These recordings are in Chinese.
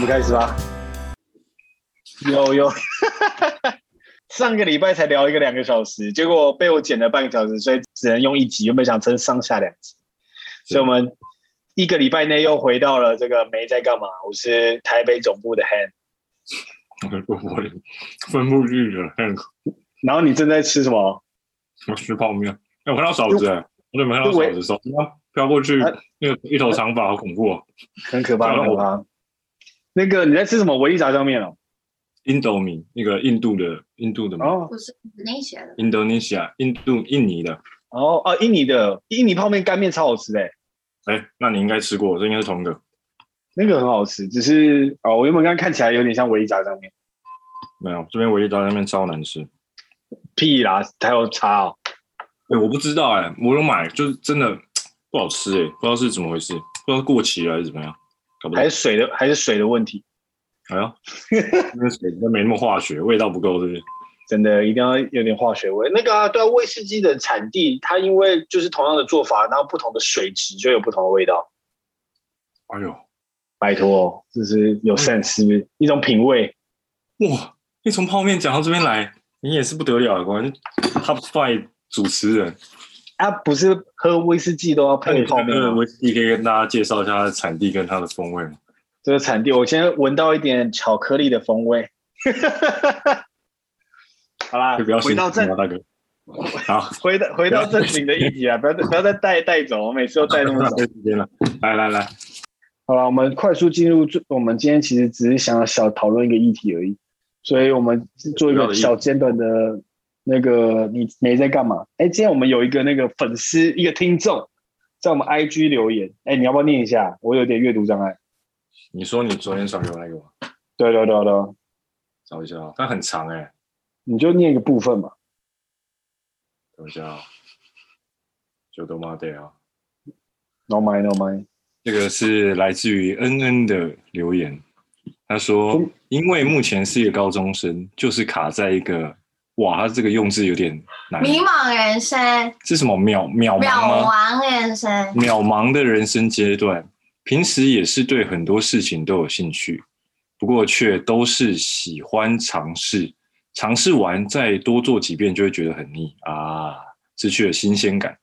我们开始吧。有有，上个礼拜才聊一个两个小时，结果被我剪了半个小时，所以只能用一集。原本想撑上下两集，所以我们一个礼拜内又回到了这个没在干嘛。我是台北总部的 Han，分布率的 Han。然后你正在吃什么？我吃泡面。哎，我看到嫂子，我怎么看到嫂子？嫂子飘过去，那个一头长发，好恐怖啊！很可怕，很可怕。那个你在吃什么？维力炸酱面哦。印度米，那个印度的印度的吗？哦，不是，Indonesia 的。Indonesia，印度印尼的。哦哦，印尼的印尼泡面干面超好吃哎。哎，那你应该吃过，这应该是同一个。那个很好吃，只是哦，我原本刚看起来有点像维力炸酱面。没有，这边维力炸酱面超难吃。屁啦，还有差哦。哎，我不知道哎，我有买，就是真的 不好吃哎，不知道是怎么回事，不知道过期了还是怎么样，搞不懂。还是水的，还是水的问题。哎呦，那水都没那么化学，味道不够，是不是？真的一定要有点化学味。那个啊，对啊，威士忌的产地，它因为就是同样的做法，然后不同的水质就有不同的味道。哎呦，拜托，这是有 sense？一种品味。哇，你从泡面讲到这边来，你也是不得了的，果然 Top Five 主持人啊，不是喝威士忌都要配泡面？威士忌可以跟大家介绍一下它的产地跟它的风味吗？这个产地，我先闻到一点巧克力的风味。好啦，就不要回到正，大哥。好，回到回到正经的议题啊！不要不要再带带走，我每次都带那么长时间了。来来来，好了，我们快速进入。我们今天其实只是想要小讨论一个议题而已，所以我们做一个小简短的那个你没在干嘛？哎，今天我们有一个那个粉丝，一个听众在我们 IG 留言，哎，你要不要念一下？我有点阅读障碍。你说你昨天传给我那个吗？对对对对，找一下，它很长哎、欸，你就念一个部分嘛。等一下，就都妈的啊！No mind, no mind。这个是来自于恩恩的留言，他说：“因为目前是一个高中生，就是卡在一个哇，他这个用字有点难，迷茫人生是什么？渺渺渺茫人生，渺茫的人生阶段。”平时也是对很多事情都有兴趣，不过却都是喜欢尝试，尝试完再多做几遍就会觉得很腻啊，失去了新鲜感。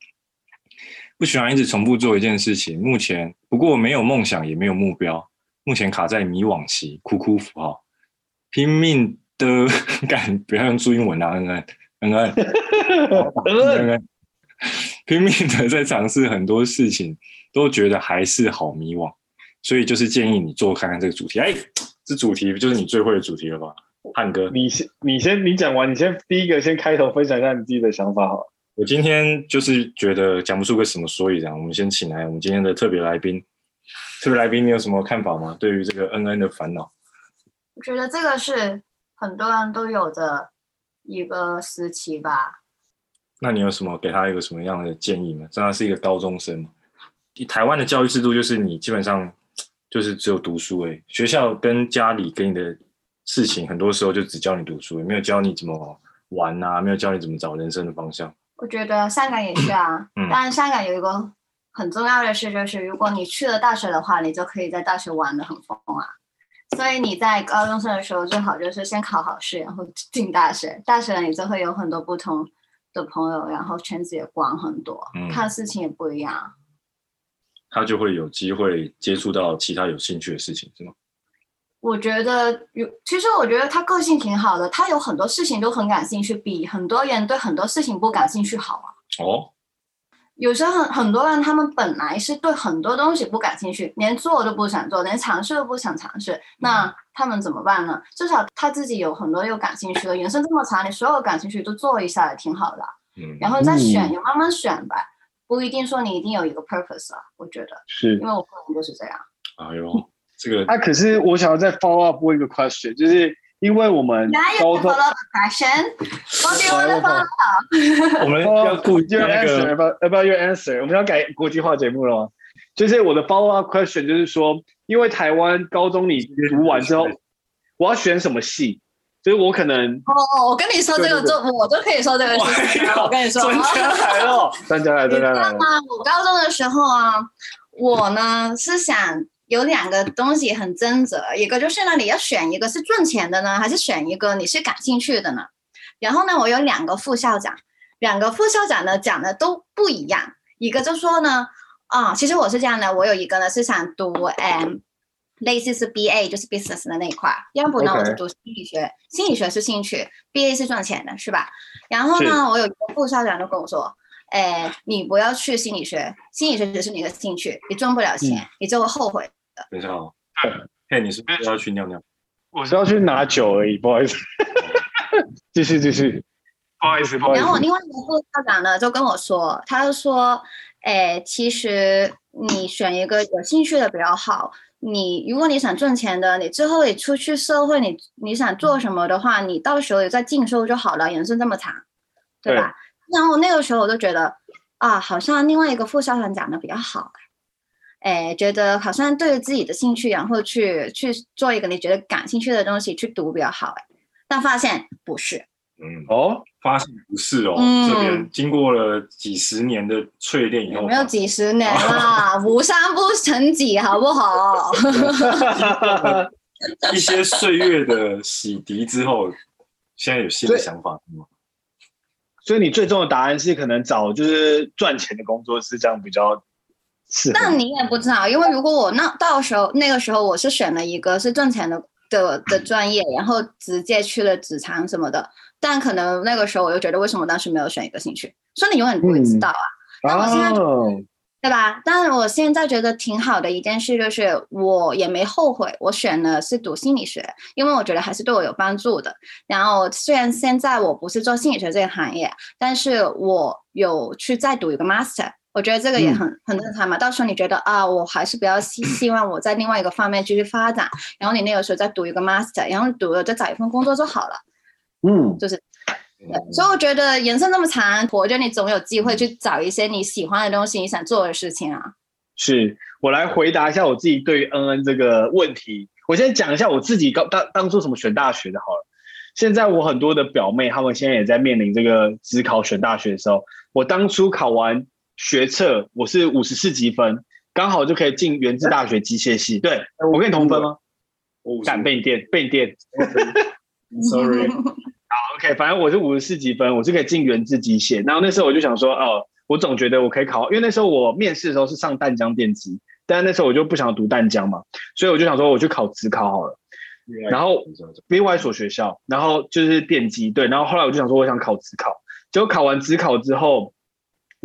不喜欢一直重复做一件事情。目前不过没有梦想也没有目标，目前卡在迷惘期，哭哭符号，拼命的干，不要用注英文啊，恩恩恩恩 恩恩，拼命的在尝试很多事情。都觉得还是好迷惘，所以就是建议你做看看这个主题。哎，这主题就是你最会的主题了吧，汉哥？你先，你先，你讲完，你先第一个先开头分享一下你自己的想法好。我今天就是觉得讲不出个什么所以然，我们先请来我们今天的特别来宾。特别来宾，你有什么看法吗？对于这个恩恩的烦恼？我觉得这个是很多人都有的一个时期吧。那你有什么给他一个什么样的建议吗？这他是一个高中生。台湾的教育制度就是你基本上就是只有读书诶，学校跟家里给你的事情，很多时候就只教你读书，也没有教你怎么玩啊，没有教你怎么找人生的方向。我觉得香港也是啊，嗯、但香港有一个很重要的事，就是如果你去了大学的话，你就可以在大学玩的很疯啊。所以你在高中生的时候，最好就是先考好试，然后进大学。大学你就会有很多不同的朋友，然后圈子也广很多，嗯、看事情也不一样。他就会有机会接触到其他有兴趣的事情，是吗？我觉得有，其实我觉得他个性挺好的，他有很多事情都很感兴趣，比很多人对很多事情不感兴趣好啊。哦，有时候很很多人他们本来是对很多东西不感兴趣，连做都不想做，连尝试都不想尝试，那他们怎么办呢？至少他自己有很多有感兴趣的，人生这么长，你所有感兴趣都做一下也挺好的。嗯，然后再选，就、嗯、慢慢选吧。不一定说你一定有一个 purpose 啊，我觉得是，因为我个人就是这样。哎呦，这个啊，可是我想要再 follow up 问一个 question，就是因为我们高中我们要顾及那个要不要要不要用 answer？我们要改国际化节目了吗？就是我的 follow up question，就是说，因为台湾高中你读完之后，我要选什么系？所以我可能哦，我跟你说这个，就我就可以说这个事情。我跟你说，专家来了，专家来，专家来了。我高中的时候啊，我呢是想有两个东西很挣扎，一个就是呢，你要选一个是赚钱的呢，还是选一个你是感兴趣的呢？然后呢，我有两个副校长，两个副校长呢讲的都不一样。一个就说呢，啊，其实我是这样的，我有一个呢是想读嗯，类似是 BA 就是 business 的那一块，要不呢我就读心理学心理学是兴趣，BA 是赚钱的，是吧？然后呢，我有一个副校长就跟我说。哎，你不要去心理学，心理学只是你的兴趣，你赚不了钱，嗯、你就会后悔的。等一下哦，嘿，你是不是要去尿尿？我是要去拿酒而已，不好意思。继续继续，不好意思不好意思。然后我另外一个副校长呢，就跟我说，他就说，哎，其实你选一个有兴趣的比较好。你如果你想赚钱的，你之后你出去社会，你你想做什么的话，你到时候也再进修就好了。人生这么长，对吧？对然后那个时候我就觉得啊，好像另外一个副校长讲的比较好，哎，觉得好像对自己的兴趣，然后去去做一个你觉得感兴趣的东西去读比较好，哎，但发现不是，嗯，哦，发现不是哦，嗯、这边经过了几十年的淬炼以后，没有几十年啦，无三不成几，好不好？一些岁月的洗涤之后，现在有新的想法吗？所以你最终的答案是可能找就是赚钱的工作是这样比较但你也不知道，因为如果我那到时候那个时候我是选了一个是赚钱的的的专业，然后直接去了职场什么的，但可能那个时候我又觉得为什么当时没有选一个兴趣？所以你永远不会知道啊。那、嗯、我现在。哦对吧？但是我现在觉得挺好的一件事就是，我也没后悔，我选的是读心理学，因为我觉得还是对我有帮助的。然后虽然现在我不是做心理学这个行业，但是我有去再读一个 master，我觉得这个也很、嗯、很正常嘛。到时候你觉得啊，我还是比较希 希望我在另外一个方面继续发展，然后你那个时候再读一个 master，然后读了再找一份工作就好了。嗯，就是。所以我觉得人生那么长，活着你总有机会去找一些你喜欢的东西，你想做的事情啊。是我来回答一下我自己对于恩恩这个问题。我先讲一下我自己当当当初怎么选大学的好了。现在我很多的表妹，她们现在也在面临这个自考选大学的时候，我当初考完学测，我是五十四级分，刚好就可以进原子大学机械系。对，我跟你同分吗？我敢被你电，被你电。Sorry。好，OK，反正我是五十四级分，我是可以进原子机械。然后那时候我就想说，哦，我总觉得我可以考，因为那时候我面试的时候是上淡江电机，但那时候我就不想读淡江嘛，所以我就想说，我去考职考好了。然后另外一所学校，然后就是电机，对。然后后来我就想说，我想考职考，结果考完职考之后，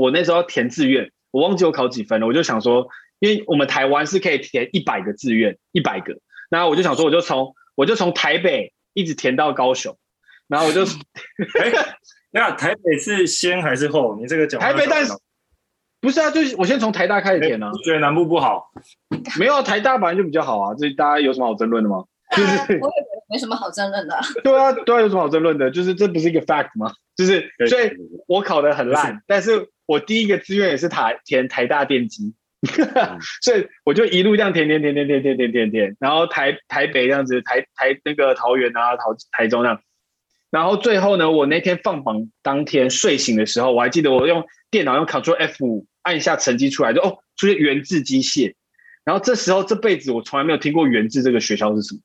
我那时候填志愿，我忘记我考几分了，我就想说，因为我们台湾是可以填一百个志愿，一百个，然后我就想说，我就从我就从台北一直填到高雄。然后我就 哎，那台北是先还是后？你这个讲台北，但是不是啊？就是我先从台大开始填呢、啊。觉得南部不好？没有，台大本来就比较好啊。这大家有什么好争论的吗？就是我也觉得没什么好争论的。对啊，对啊，有什么好争论的？就是这不是一个 fact 吗？就是所以，我考的很烂，但是我第一个志愿也是台填台大电机，所以我就一路这样填填填填填填填填填，然后台台北这样子，台台那个桃园啊，桃台中那样。然后最后呢，我那天放榜当天睡醒的时候，我还记得我用电脑用 Ctrl F 五按一下成绩出来，就哦出现元智机械。然后这时候这辈子我从来没有听过元智这个学校是什么，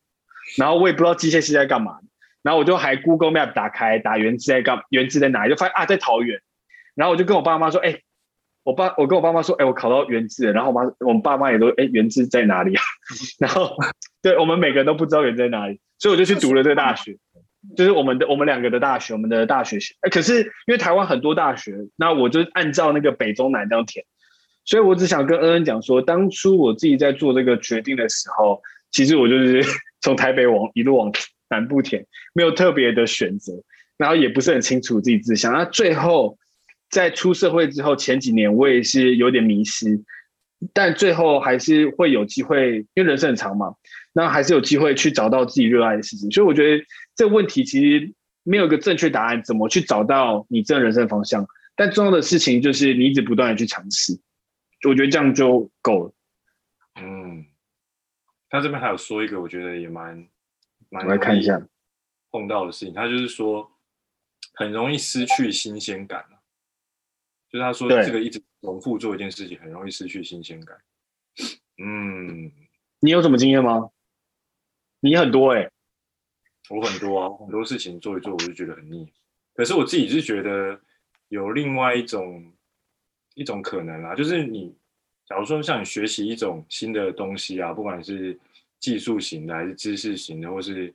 然后我也不知道机械系在干嘛。然后我就还 Google Map 打开打元智在干，元智在哪里，就发现啊在桃园。然后我就跟我爸妈说，哎，我爸我跟我爸妈说，哎我考到元智了。然后我妈我们爸妈也都哎元智在哪里啊？然后对我们每个人都不知道元智在哪里，所以我就去读了这个大学。就是我们的我们两个的大学，我们的大学，可是因为台湾很多大学，那我就按照那个北中南这样填，所以我只想跟恩恩讲说，当初我自己在做这个决定的时候，其实我就是 从台北往一路往南部填，没有特别的选择，然后也不是很清楚自己志向，那最后在出社会之后前几年，我也是有点迷失，但最后还是会有机会，因为人生很长嘛。那还是有机会去找到自己热爱的事情，所以我觉得这个问题其实没有一个正确答案，怎么去找到你这人生方向？但重要的事情就是你一直不断的去尝试，我觉得这样就够了。嗯，他这边还有说一个，我觉得也蛮蛮，我来看一下碰到的事情，他就是说很容易失去新鲜感，就是他说这个一直重复做一件事情，很容易失去新鲜感。嗯。你有什么经验吗？你很多哎、欸，我很多啊，很多事情做一做，我就觉得很腻。可是我自己是觉得有另外一种一种可能啊，就是你假如说像你学习一种新的东西啊，不管是技术型的还是知识型的，或是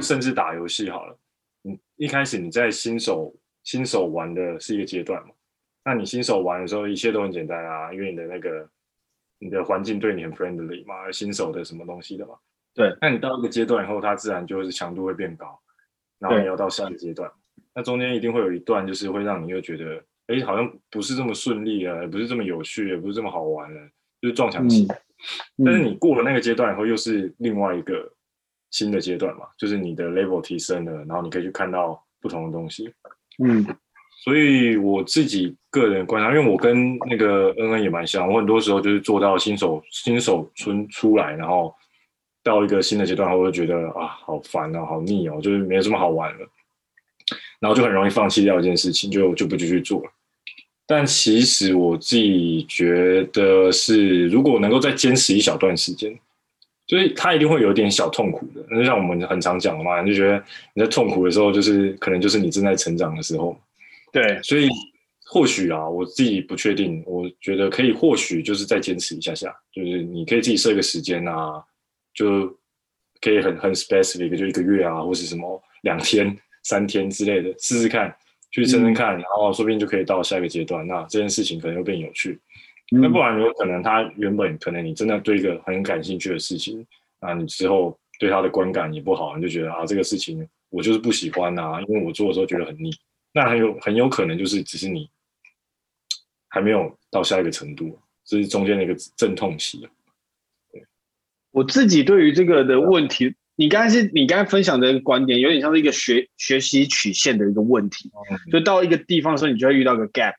甚至打游戏好了，你一开始你在新手新手玩的是一个阶段嘛，那你新手玩的时候一切都很简单啊，因为你的那个你的环境对你很 friendly 嘛，新手的什么东西的嘛。对，那你到一个阶段以后，它自然就是强度会变高，然后你要到下一个阶段，那中间一定会有一段，就是会让你又觉得，哎，好像不是这么顺利啊，也不是这么有趣，也不是这么好玩了，就是撞墙期。嗯、但是你过了那个阶段以后，又是另外一个新的阶段嘛，就是你的 level 提升了，然后你可以去看到不同的东西。嗯，所以我自己个人观察，因为我跟那个恩恩也蛮像，我很多时候就是做到新手新手村出来，然后。到一个新的阶段，我就觉得啊，好烦啊，好腻哦，就是没有这么好玩了，然后就很容易放弃掉一件事情，就就不继续做了。但其实我自己觉得是，如果能够再坚持一小段时间，所以他一定会有点小痛苦的。就像我们很常讲的嘛，你就觉得你在痛苦的时候，就是可能就是你正在成长的时候。对，所以或许啊，我自己不确定，我觉得可以，或许就是再坚持一下下，就是你可以自己设一个时间啊。就可以很很 specific，就一个月啊，或是什么两天、三天之类的，试试看，去撑撑看，嗯、然后说不定就可以到下一个阶段。那这件事情可能会变有趣。嗯、那不然有可能他原本可能你真的对一个很感兴趣的事情，啊，你之后对他的观感也不好，你就觉得啊，这个事情我就是不喜欢啊，因为我做的时候觉得很腻。那很有很有可能就是只是你还没有到下一个程度，这是中间的一个阵痛期。我自己对于这个的问题，你刚才是你刚才分享的观点，有点像是一个学学习曲线的一个问题。就到一个地方的时候，你就会遇到个 gap。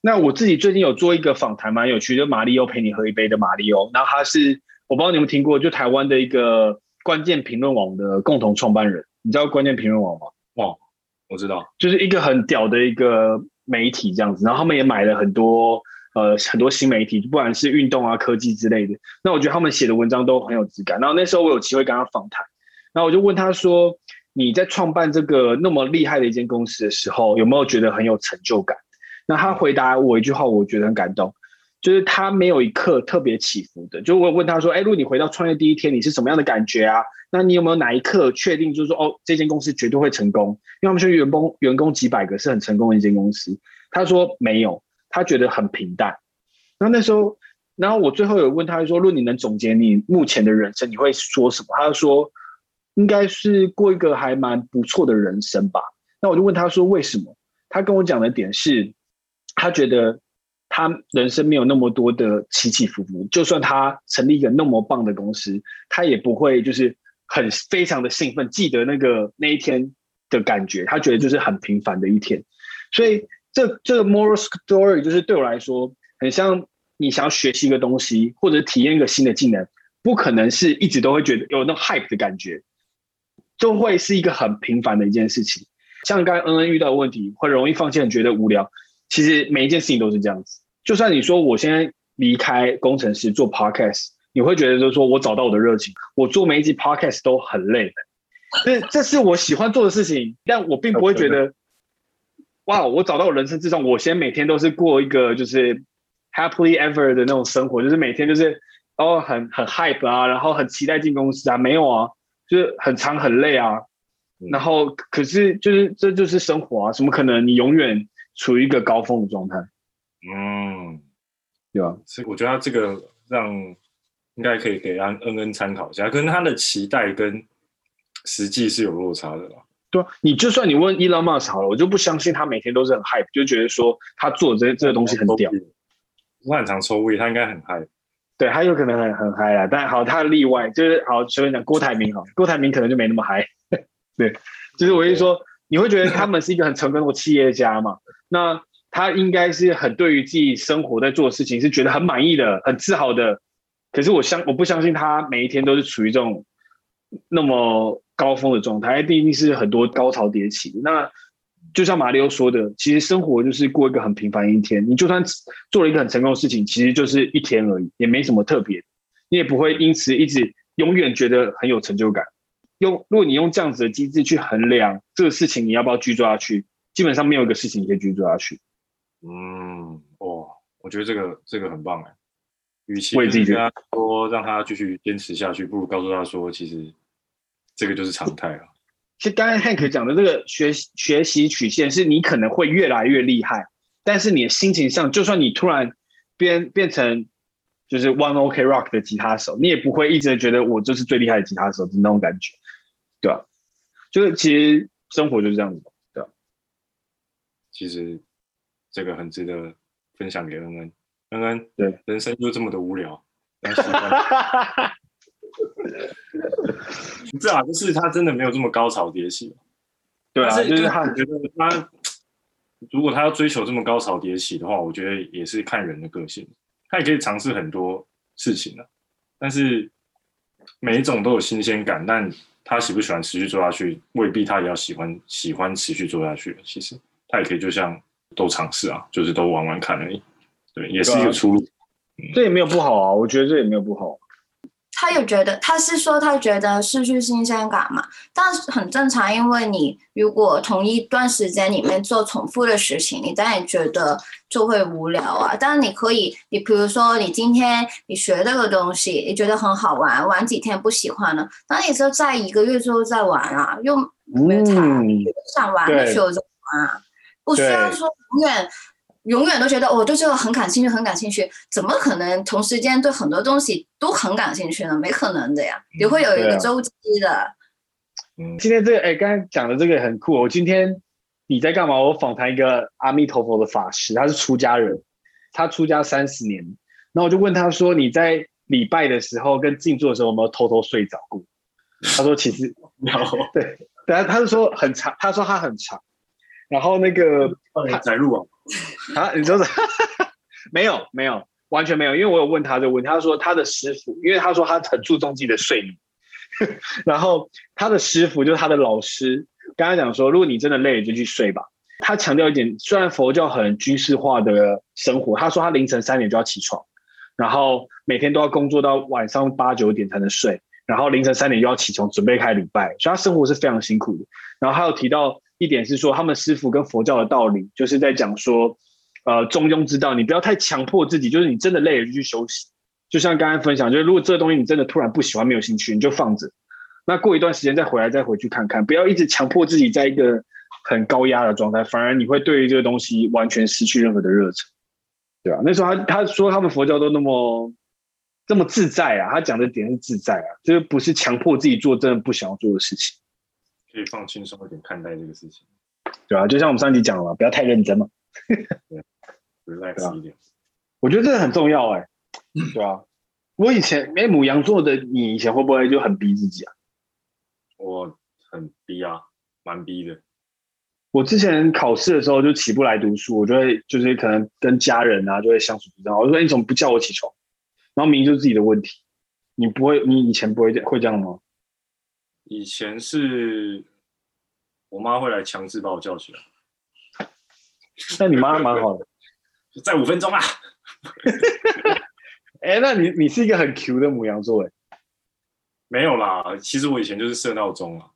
那我自己最近有做一个访谈，蛮有趣的，就马里欧陪你喝一杯的马里欧，然后他是我不知道你们听过，就台湾的一个关键评论网的共同创办人。你知道关键评论网吗？哦，我知道，就是一个很屌的一个媒体这样子，然后他们也买了很多。呃，很多新媒体，不管是运动啊、科技之类的，那我觉得他们写的文章都很有质感。然后那时候我有机会跟他访谈，然后我就问他说：“你在创办这个那么厉害的一间公司的时候，有没有觉得很有成就感？”那他回答我一句话，我觉得很感动，就是他没有一刻特别起伏的。就我问他说：“哎，如果你回到创业第一天，你是什么样的感觉啊？那你有没有哪一刻确定就是说，哦，这间公司绝对会成功？因为他们说员工员工几百个是很成功的一间公司。”他说没有。他觉得很平淡，那那时候，然后我最后有问他说：“如果你能总结你目前的人生，你会说什么？”他就说：“应该是过一个还蛮不错的人生吧。”那我就问他说：“为什么？”他跟我讲的点是，他觉得他人生没有那么多的起起伏伏，就算他成立一个那么棒的公司，他也不会就是很非常的兴奋，记得那个那一天的感觉。他觉得就是很平凡的一天，所以。这这个 moral story 就是对我来说，很像你想要学习一个东西，或者体验一个新的技能，不可能是一直都会觉得有那种 hype 的感觉，就会是一个很平凡的一件事情。像刚才恩恩遇到的问题，会容易放弃，很觉得无聊。其实每一件事情都是这样子。就算你说我现在离开工程师做 podcast，你会觉得就是说我找到我的热情，我做每一集 podcast 都很累，这这是我喜欢做的事情，但我并不会觉得。哇我找到我人生之中，我现在每天都是过一个就是 happily ever 的那种生活，就是每天就是哦很很 hype 啊，然后很期待进公司啊，没有啊，就是很长很累啊，然后可是就是这就是生活啊，怎么可能你永远处于一个高峰的状态？嗯，对吧？所以我觉得他这个让应该可以给安恩恩参考一下，可能他的期待跟实际是有落差的啦。对啊，你就算你问 Elon Musk 好了，我就不相信他每天都是很 hype，就觉得说他做这这个东西很屌。我很常抽胃，他应该很 hype。对，他有可能很很嗨啊，但好，他的例外就是好，随便讲郭台铭好，郭台铭可能就没那么嗨。对，就是我意思说，你会觉得他们是一个很成功的企业家嘛？那他应该是很对于自己生活在做的事情是觉得很满意的，很自豪的。可是我相我不相信他每一天都是处于这种那么。高峰的状态，一定是很多高潮迭起。那就像马里欧说的，其实生活就是过一个很平凡一天。你就算做了一个很成功的事情，其实就是一天而已，也没什么特别。你也不会因此一直永远觉得很有成就感。用如果你用这样子的机制去衡量这个事情，你要不要继续做下去？基本上没有一个事情可以继续做下去。嗯，哦，我觉得这个这个很棒哎。与其跟他说让他继续坚持下去，不如告诉他说，其实这个就是常态了。其实刚才 Hank 讲的这个学学习曲线，是你可能会越来越厉害，但是你的心情上，就算你突然变变成就是 One OK Rock 的吉他手，你也不会一直觉得我就是最厉害的吉他手的那种感觉，对吧？就是其实生活就是这样子，对吧？其实这个很值得分享给恩恩。恩恩，对，人生就这么的无聊。不是 啊，就是他真的没有这么高潮迭起。对啊，就是他觉得他如果他要追求这么高潮迭起的话，我觉得也是看人的个性。他也可以尝试很多事情的，但是每一种都有新鲜感。但他喜不喜欢持续做下去，未必他也要喜欢喜欢持续做下去。其实他也可以就像都尝试啊，就是都玩玩看而已。对，也是一个出路。这也没有不好啊，我觉得这也没有不好。他有觉得，他是说他觉得失去新鲜感嘛，但是很正常，因为你如果同一段时间里面做重复的事情，你当然觉得就会无聊啊。但是你可以，你比如说你今天你学这个东西，你觉得很好玩，玩几天不喜欢了，那你就在一个月之后再玩啊，又没差，想玩的时候就玩啊，不需要说永远。永远都觉得我对这个很感兴趣，很感兴趣，怎么可能同时间对很多东西都很感兴趣呢？没可能的呀，也会有一个周期的。嗯，今天这个，哎，刚才讲的这个很酷。我今天你在干嘛？我访谈一个阿弥陀佛的法师，他是出家人，他出家三十年。那我就问他说：“你在礼拜的时候跟静坐的时候，有没有偷偷睡着过？”他说：“其实没有。”对，对啊，他是说很长，他说他很长。然后那个他在录啊。啊，你说是？没有，没有，完全没有。因为我有问他这个问题，他说他的师傅，因为他说他很注重自己的睡眠，然后他的师傅就是他的老师，跟他讲说，如果你真的累了，就去睡吧。他强调一点，虽然佛教很军事化的生活，他说他凌晨三点就要起床，然后每天都要工作到晚上八九点才能睡，然后凌晨三点就要起床准备开礼拜，所以他生活是非常辛苦的。然后还有提到。一点是说，他们师傅跟佛教的道理，就是在讲说，呃，中庸之道，你不要太强迫自己，就是你真的累了就去休息。就像刚才分享，就是如果这个东西你真的突然不喜欢、没有兴趣，你就放着，那过一段时间再回来，再回去看看，不要一直强迫自己在一个很高压的状态，反而你会对于这个东西完全失去任何的热忱，对吧？那时候他他说他们佛教都那么这么自在啊，他讲的点是自在啊，就是不是强迫自己做真的不想要做的事情。可以放轻松一点看待这个事情，对啊，就像我们上集讲了，不要太认真嘛，对，relax 一点。我觉得这个很重要哎、欸，对啊。我以前哎，母羊座的你以前会不会就很逼自己啊？我很逼啊，蛮逼的。我之前考试的时候就起不来读书，我就会就是可能跟家人啊就会相处不好。我说你怎么不叫我起床？然后明明就是自己的问题，你不会，你以前不会会这样吗？以前是我妈会来强制把我叫起来，那你妈蛮好的，再五分钟啊！哎、欸，那你你是一个很 Q 的母羊座哎？没有啦，其实我以前就是设闹钟啊。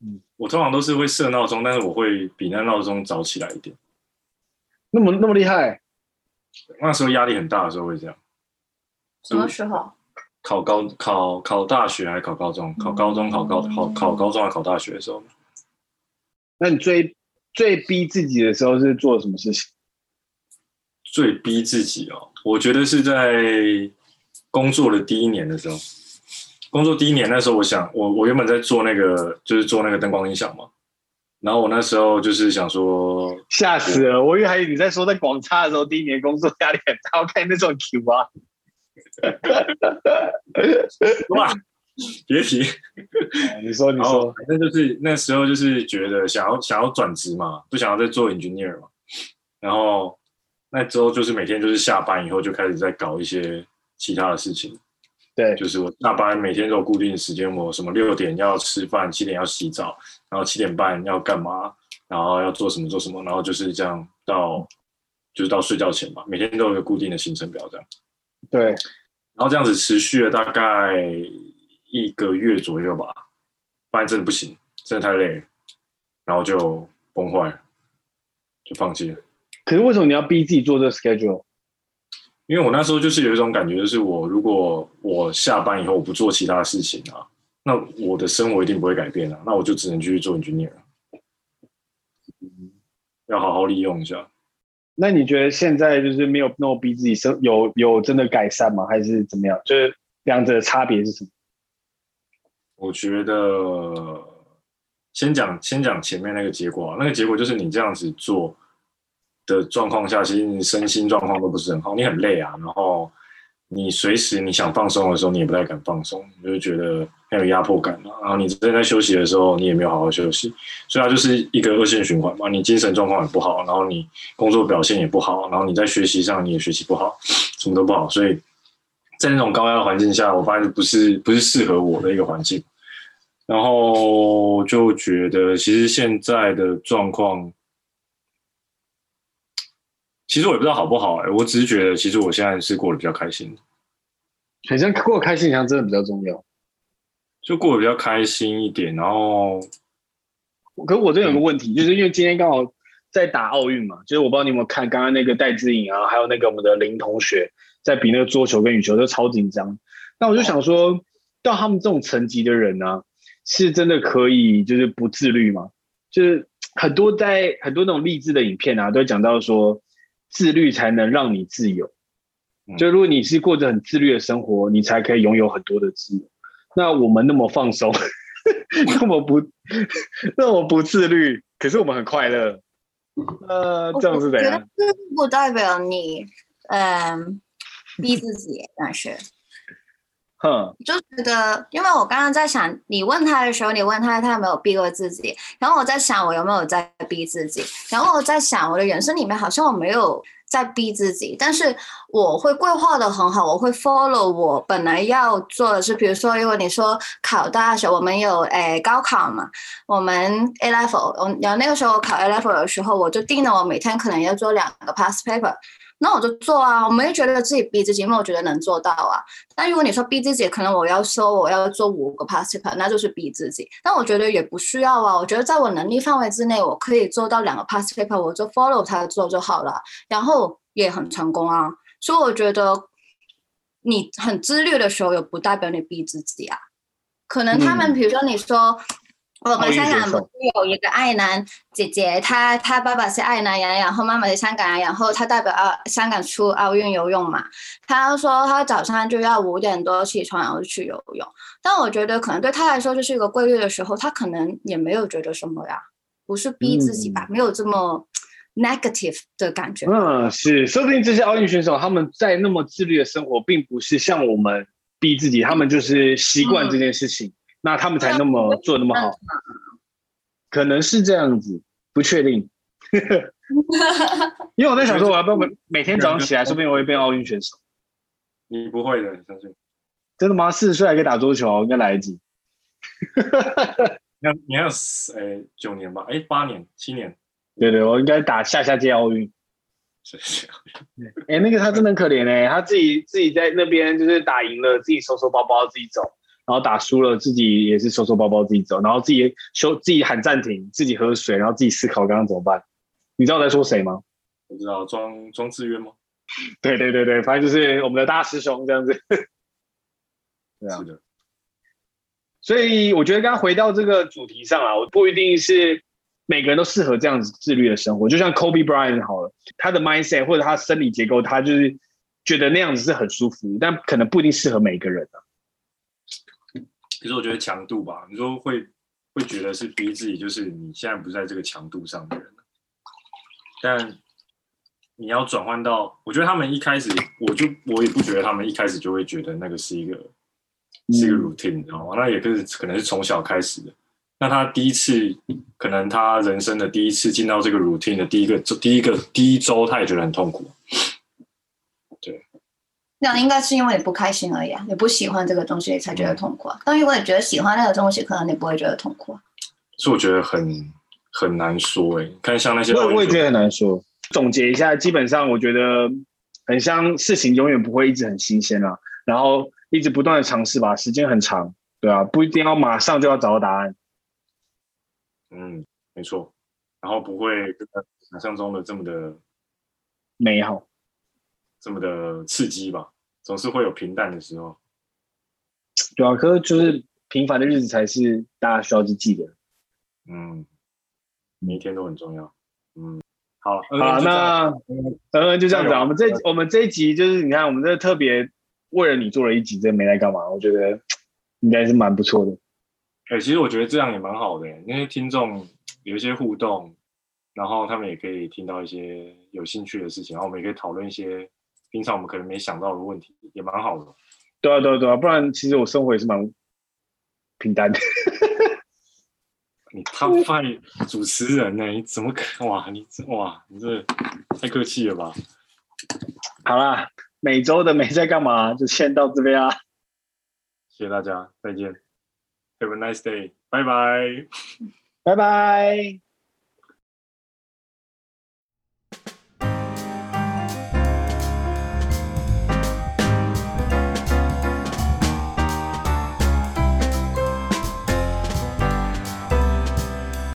嗯，我通常都是会设闹钟，但是我会比那闹钟早起来一点。那么那么厉害？那时候压力很大的时候会这样。什么时候？考高考考大学还是考高中？考高中考高考考高中还是考大学的时候？那你最最逼自己的时候是做什么事情？最逼自己哦，我觉得是在工作的第一年的时候。工作第一年那时候，我想我我原本在做那个就是做那个灯光音响嘛，然后我那时候就是想说，吓死了！我以为还以为你在说在广差的时候第一年工作压力很大，我看你那种 Q 啊。哇！别提，你说你说，反正就是那时候就是觉得想要想要转职嘛，不想要再做 engineer 嘛。然后那之后就是每天就是下班以后就开始在搞一些其他的事情。对，就是我下班每天都有固定的时间，我什么六点要吃饭，七点要洗澡，然后七点半要干嘛，然后要做什么做什么，然后就是这样到就是到睡觉前嘛，每天都有一个固定的行程表这样。对。然后这样子持续了大概一个月左右吧，发现真的不行，真的太累了，然后就崩坏了，就放弃了。可是为什么你要逼自己做这个 schedule？因为我那时候就是有一种感觉，就是我如果我下班以后我不做其他事情啊，那我的生活一定不会改变啊，那我就只能继续做 engineer，要好好利用一下。那你觉得现在就是没有那么逼自己生有有真的改善吗？还是怎么样？就是两者的差别是什么？我觉得先讲先讲前面那个结果啊，那个结果就是你这样子做的状况下，其实你身心状况都不是很好，你很累啊，然后你随时你想放松的时候，你也不太敢放松，你就觉得很有压迫感。然后你正在休息的时候，你也没有好好休息，所以它就是一个恶性循环嘛。你精神状况也不好，然后你工作表现也不好，然后你在学习上你也学习不好，什么都不好。所以在那种高压的环境下，我发现不是不是适合我的一个环境，然后就觉得其实现在的状况。其实我也不知道好不好哎、欸，我只是觉得，其实我现在是过得比较开心。好像过得开心，好像真的比较重要。就过得比较开心一点，然后，可是我这有个问题，嗯、就是因为今天刚好在打奥运嘛，就是我不知道你有没有看，刚刚那个戴志颖啊，还有那个我们的林同学在比那个桌球跟羽球，都超紧张。那我就想说，哦、到他们这种层级的人呢、啊，是真的可以就是不自律吗？就是很多在很多那种励志的影片啊，都讲到说。自律才能让你自由。就如果你是过着很自律的生活，你才可以拥有很多的自由。那我们那么放松，那么不，那么不自律，可是我们很快乐。呃，这样是怎样？这不代表你，嗯，逼自己，但是。哼，就觉得，因为我刚刚在想，你问他的时候，你问他他有没有逼过自己，然后我在想我有没有在逼自己，然后我在想我的人生里面好像我没有在逼自己，但是我会规划的很好，我会 follow 我本来要做的是，比如说如果你说考大学，我们有诶高考嘛，我们 A level，然后那个时候我考 A level 的时候，我就定了我每天可能要做两个 past paper。那我就做啊，我没有觉得自己逼自己，因为我觉得能做到啊。但如果你说逼自己，可能我要说我要做五个 past paper，那就是逼自己。但我觉得也不需要啊，我觉得在我能力范围之内，我可以做到两个 past paper，我就 follow 他做就好了，然后也很成功啊。所以我觉得你很自律的时候，也不代表你逼自己啊。可能他们比如说你说。嗯我们香港不是有一个爱男姐姐，她她爸爸是爱男人，然后妈妈是香港人，然后她代表澳香港出奥运游泳嘛。她说她早上就要五点多起床，然后去游泳。但我觉得可能对她来说就是一个规律的时候，她可能也没有觉得什么呀，不是逼自己吧，嗯、没有这么 negative 的感觉。嗯，是，说不定这些奥运选手他们在那么自律的生活，并不是像我们逼自己，他们就是习惯这件事情。嗯那他们才那么做那么好，可能是这样子，不确定。因为我在想说，我要不要每 天早上起来，说不定我会变奥运选手。你不会的，相信。真的吗？四十岁还可以打桌球，应该来得及。你要你要死哎，九年吧？哎，八年、七年？对对，我应该打下下届奥运。哎，那个他真的很可怜哎，他自己自己在那边就是打赢了，自己收收包包自己走。然后打输了，自己也是收收包包自己走，然后自己休，自己喊暂停，自己喝水，然后自己思考刚刚怎么办。你知道我在说谁吗？我知道庄庄智渊吗？对对对对，反正就是我们的大师兄这样子。对啊。是的。所以我觉得刚刚回到这个主题上啊，我不一定是每个人都适合这样子自律的生活。就像 Kobe Bryant 好了，他的 mindset 或者他生理结构，他就是觉得那样子是很舒服，但可能不一定适合每一个人啊。其实我觉得强度吧，你说会会觉得是逼自己，就是你现在不在这个强度上的人。但你要转换到，我觉得他们一开始，我就我也不觉得他们一开始就会觉得那个是一个是一个 routine，你知道吗？那也是可能是从小开始的。那他第一次，可能他人生的第一次进到这个 routine 的第一个第一个第一周，他也觉得很痛苦。那应该是因为你不开心而已啊，你不喜欢这个东西才觉得痛苦啊。但如果你觉得喜欢那个东西，可能你不会觉得痛苦啊。所以我觉得很很难说哎、欸，看像那些，我我也觉得很难说。总结一下，基本上我觉得很像事情永远不会一直很新鲜啊。然后一直不断的尝试吧，时间很长，对啊，不一定要马上就要找到答案。嗯，没错，然后不会跟想象中的这么的美好，这么的刺激吧，总是会有平淡的时候。对啊，可是就是平凡的日子才是大家需要去记得。嗯，每一天都很重要。嗯，好，好，那嗯嗯就这样子啊。我们这我们这一集就是你看，我们这特别为了你做了一集，这没来干嘛？我觉得应该是蛮不错的。哎、欸，其实我觉得这样也蛮好的，那些听众有一些互动，然后他们也可以听到一些有兴趣的事情，然后我们也可以讨论一些平常我们可能没想到的问题，也蛮好的。对啊，对啊，对啊，不然其实我生活也是蛮平淡的。你 Top 5主持人呢？你怎么可哇？你哇？你这太客气了吧？好啦，每周的没在干嘛，就先到这边啊。谢谢大家，再见。Have a nice day，拜拜，拜拜。